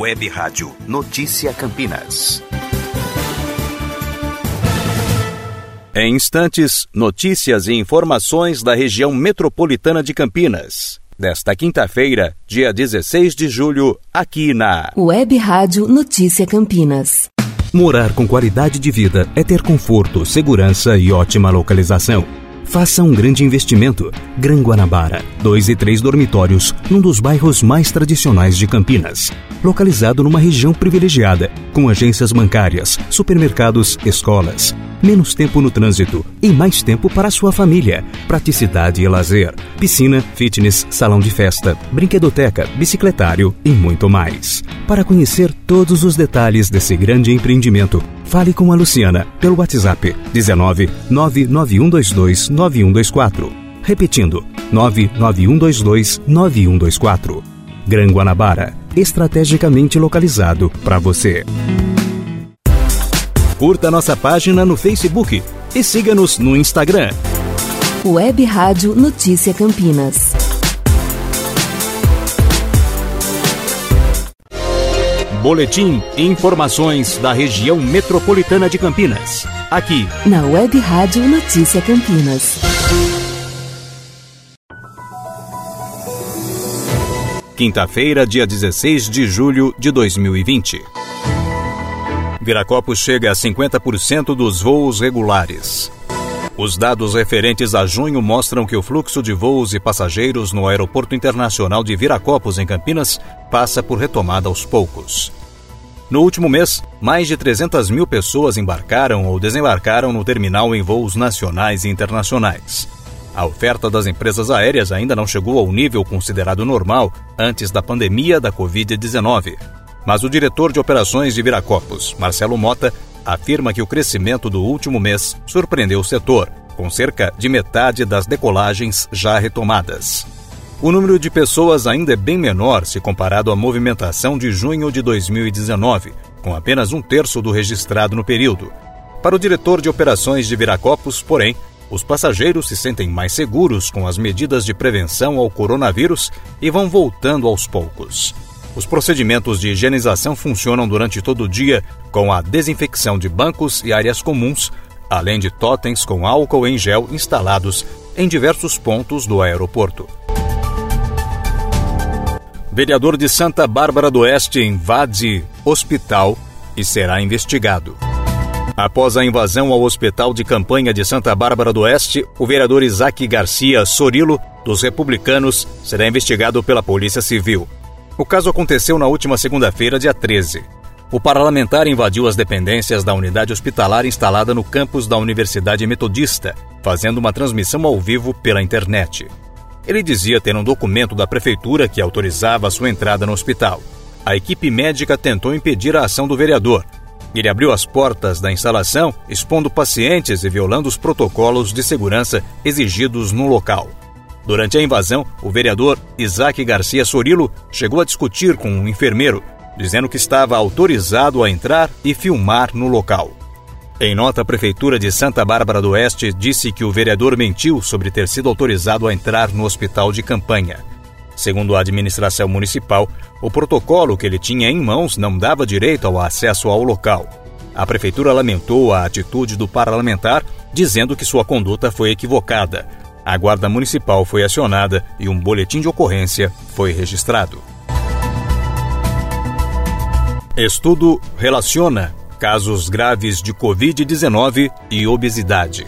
Web Rádio Notícia Campinas. Em instantes, notícias e informações da região metropolitana de Campinas. Desta quinta-feira, dia 16 de julho, aqui na Web Rádio Notícia Campinas. Morar com qualidade de vida é ter conforto, segurança e ótima localização. Faça um grande investimento. Gran Guanabara, dois e três dormitórios, num dos bairros mais tradicionais de Campinas. Localizado numa região privilegiada, com agências bancárias, supermercados, escolas menos tempo no trânsito e mais tempo para sua família. Praticidade e lazer, piscina, fitness, salão de festa, brinquedoteca, bicicletário e muito mais. Para conhecer todos os detalhes desse grande empreendimento, fale com a Luciana pelo WhatsApp 19 99122 9124. Repetindo, 99122 9124. Gran Guanabara, estrategicamente localizado para você. Curta nossa página no Facebook e siga-nos no Instagram. Web Rádio Notícia Campinas. Boletim e informações da região metropolitana de Campinas. Aqui, na Web Rádio Notícia Campinas. Quinta-feira, dia 16 de julho de 2020. Viracopos chega a 50% dos voos regulares. Os dados referentes a junho mostram que o fluxo de voos e passageiros no Aeroporto Internacional de Viracopos, em Campinas, passa por retomada aos poucos. No último mês, mais de 300 mil pessoas embarcaram ou desembarcaram no terminal em voos nacionais e internacionais. A oferta das empresas aéreas ainda não chegou ao nível considerado normal antes da pandemia da Covid-19, mas o diretor de operações de Viracopos, Marcelo Mota, afirma que o crescimento do último mês surpreendeu o setor, com cerca de metade das decolagens já retomadas. O número de pessoas ainda é bem menor se comparado à movimentação de junho de 2019, com apenas um terço do registrado no período. Para o diretor de operações de Viracopos, porém, os passageiros se sentem mais seguros com as medidas de prevenção ao coronavírus e vão voltando aos poucos. Os procedimentos de higienização funcionam durante todo o dia, com a desinfecção de bancos e áreas comuns, além de totens com álcool em gel instalados em diversos pontos do aeroporto. Vereador de Santa Bárbara do Oeste invade hospital e será investigado. Após a invasão ao hospital de campanha de Santa Bárbara do Oeste, o vereador Isaac Garcia Sorilo, dos Republicanos, será investigado pela Polícia Civil. O caso aconteceu na última segunda-feira, dia 13. O parlamentar invadiu as dependências da unidade hospitalar instalada no campus da Universidade Metodista, fazendo uma transmissão ao vivo pela internet. Ele dizia ter um documento da prefeitura que autorizava sua entrada no hospital. A equipe médica tentou impedir a ação do vereador. Ele abriu as portas da instalação, expondo pacientes e violando os protocolos de segurança exigidos no local. Durante a invasão, o vereador Isaac Garcia Sorilo chegou a discutir com um enfermeiro, dizendo que estava autorizado a entrar e filmar no local. Em nota, a Prefeitura de Santa Bárbara do Oeste disse que o vereador mentiu sobre ter sido autorizado a entrar no hospital de campanha. Segundo a administração municipal, o protocolo que ele tinha em mãos não dava direito ao acesso ao local. A Prefeitura lamentou a atitude do parlamentar, dizendo que sua conduta foi equivocada a Guarda Municipal foi acionada e um boletim de ocorrência foi registrado. Estudo relaciona casos graves de Covid-19 e obesidade.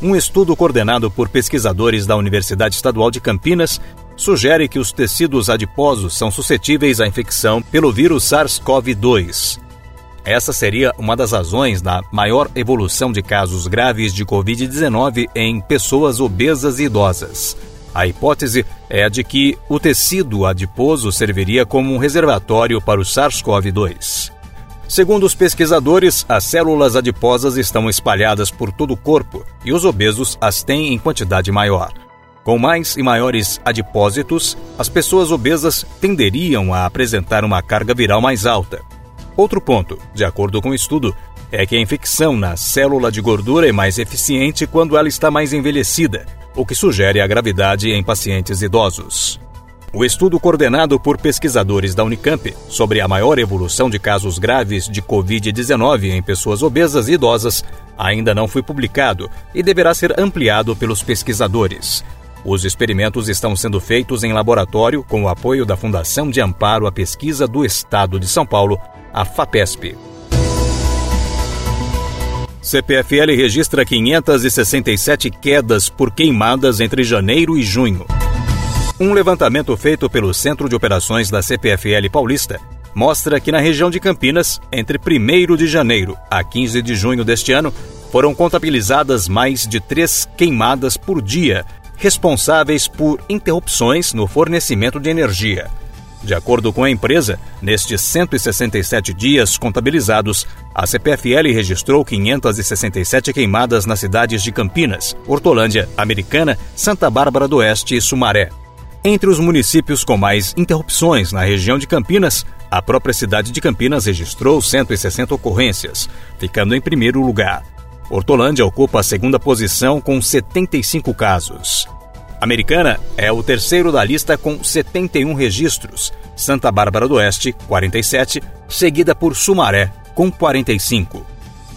Um estudo coordenado por pesquisadores da Universidade Estadual de Campinas sugere que os tecidos adiposos são suscetíveis à infecção pelo vírus SARS-CoV-2. Essa seria uma das razões da maior evolução de casos graves de Covid-19 em pessoas obesas e idosas. A hipótese é a de que o tecido adiposo serviria como um reservatório para o SARS-CoV-2. Segundo os pesquisadores, as células adiposas estão espalhadas por todo o corpo e os obesos as têm em quantidade maior. Com mais e maiores adipósitos, as pessoas obesas tenderiam a apresentar uma carga viral mais alta, Outro ponto, de acordo com o estudo, é que a infecção na célula de gordura é mais eficiente quando ela está mais envelhecida, o que sugere a gravidade em pacientes idosos. O estudo coordenado por pesquisadores da Unicamp sobre a maior evolução de casos graves de Covid-19 em pessoas obesas e idosas ainda não foi publicado e deverá ser ampliado pelos pesquisadores. Os experimentos estão sendo feitos em laboratório com o apoio da Fundação de Amparo à Pesquisa do Estado de São Paulo, a FAPESP. CPFL registra 567 quedas por queimadas entre janeiro e junho. Um levantamento feito pelo Centro de Operações da CPFL Paulista mostra que na região de Campinas, entre 1 de janeiro a 15 de junho deste ano, foram contabilizadas mais de três queimadas por dia, responsáveis por interrupções no fornecimento de energia. De acordo com a empresa, nestes 167 dias contabilizados, a CPFL registrou 567 queimadas nas cidades de Campinas, Hortolândia, Americana, Santa Bárbara do Oeste e Sumaré. Entre os municípios com mais interrupções na região de Campinas, a própria cidade de Campinas registrou 160 ocorrências, ficando em primeiro lugar. Hortolândia ocupa a segunda posição com 75 casos. Americana é o terceiro da lista com 71 registros, Santa Bárbara do Oeste, 47, seguida por Sumaré, com 45.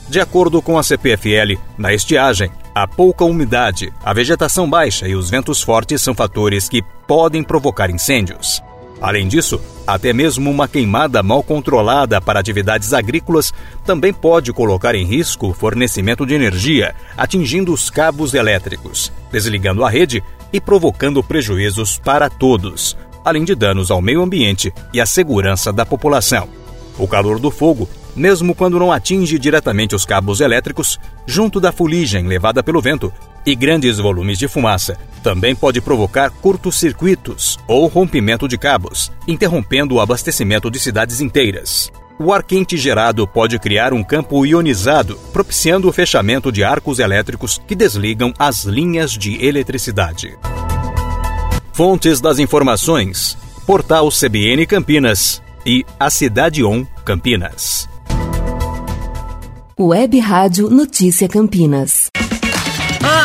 De acordo com a CPFL, na estiagem, a pouca umidade, a vegetação baixa e os ventos fortes são fatores que podem provocar incêndios. Além disso, até mesmo uma queimada mal controlada para atividades agrícolas também pode colocar em risco o fornecimento de energia, atingindo os cabos elétricos, desligando a rede e provocando prejuízos para todos, além de danos ao meio ambiente e à segurança da população. O calor do fogo mesmo quando não atinge diretamente os cabos elétricos, junto da fuligem levada pelo vento e grandes volumes de fumaça, também pode provocar curtos-circuitos ou rompimento de cabos, interrompendo o abastecimento de cidades inteiras. O ar quente gerado pode criar um campo ionizado, propiciando o fechamento de arcos elétricos que desligam as linhas de eletricidade. Fontes das informações: Portal CBN Campinas e a Cidade On Campinas. Web Rádio Notícia Campinas.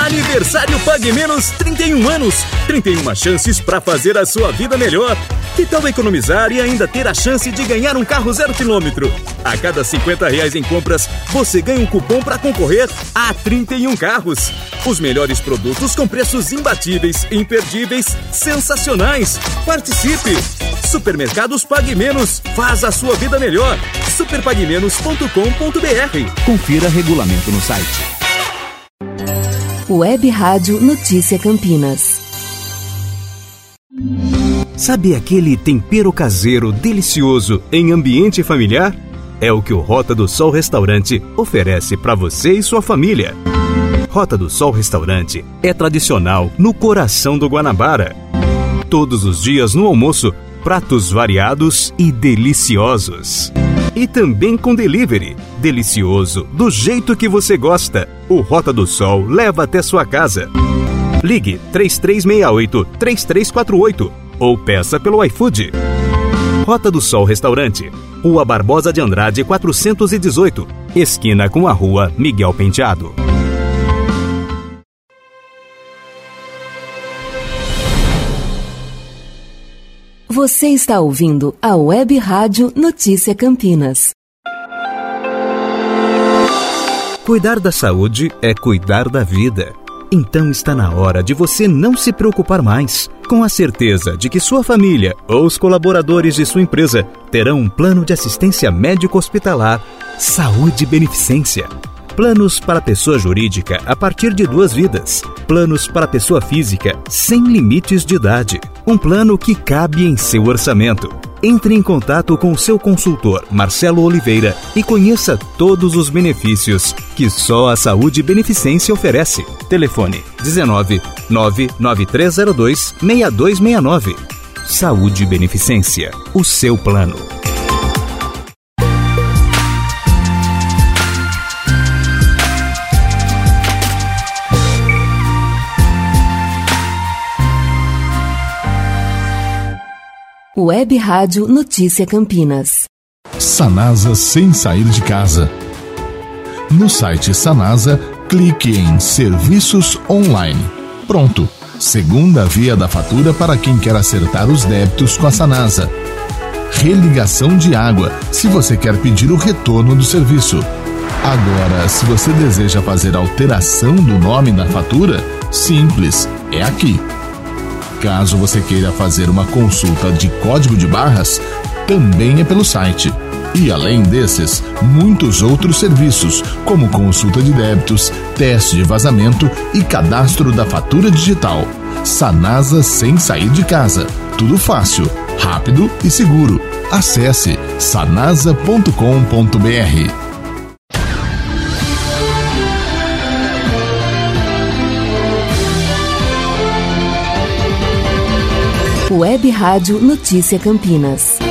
Aniversário Pague Menos 31 anos. 31 chances para fazer a sua vida melhor. Que tal economizar e ainda ter a chance de ganhar um carro zero quilômetro? A cada 50 reais em compras, você ganha um cupom para concorrer a 31 carros. Os melhores produtos com preços imbatíveis, imperdíveis, sensacionais. Participe! Supermercados Pague Menos. Faz a sua vida melhor. superpagmenos.com.br. Confira regulamento no site. Web Rádio Notícia Campinas. Sabe aquele tempero caseiro delicioso em ambiente familiar? É o que o Rota do Sol Restaurante oferece para você e sua família. Rota do Sol Restaurante é tradicional no coração do Guanabara. Todos os dias no almoço, pratos variados e deliciosos. E também com delivery. Delicioso, do jeito que você gosta. O Rota do Sol leva até sua casa. Ligue 3368-3348 ou peça pelo iFood. Rota do Sol Restaurante, Rua Barbosa de Andrade 418, esquina com a Rua Miguel Penteado. Você está ouvindo a Web Rádio Notícia Campinas. Cuidar da saúde é cuidar da vida. Então está na hora de você não se preocupar mais, com a certeza de que sua família ou os colaboradores de sua empresa terão um plano de assistência médico-hospitalar Saúde Beneficência Planos para pessoa jurídica a partir de duas vidas. Planos para pessoa física sem limites de idade. Um plano que cabe em seu orçamento. Entre em contato com o seu consultor, Marcelo Oliveira, e conheça todos os benefícios que só a Saúde Beneficência oferece. Telefone 19 99302 6269. Saúde Beneficência, o seu plano. Web Rádio Notícia Campinas. Sanasa sem sair de casa. No site Sanasa, clique em Serviços Online. Pronto! Segunda via da fatura para quem quer acertar os débitos com a Sanasa. Religação de água, se você quer pedir o retorno do serviço. Agora, se você deseja fazer alteração do nome na fatura, simples, é aqui. Caso você queira fazer uma consulta de código de barras, também é pelo site. E além desses, muitos outros serviços, como consulta de débitos, teste de vazamento e cadastro da fatura digital. Sanasa sem sair de casa. Tudo fácil, rápido e seguro. Acesse sanasa.com.br. Web Rádio Notícia Campinas.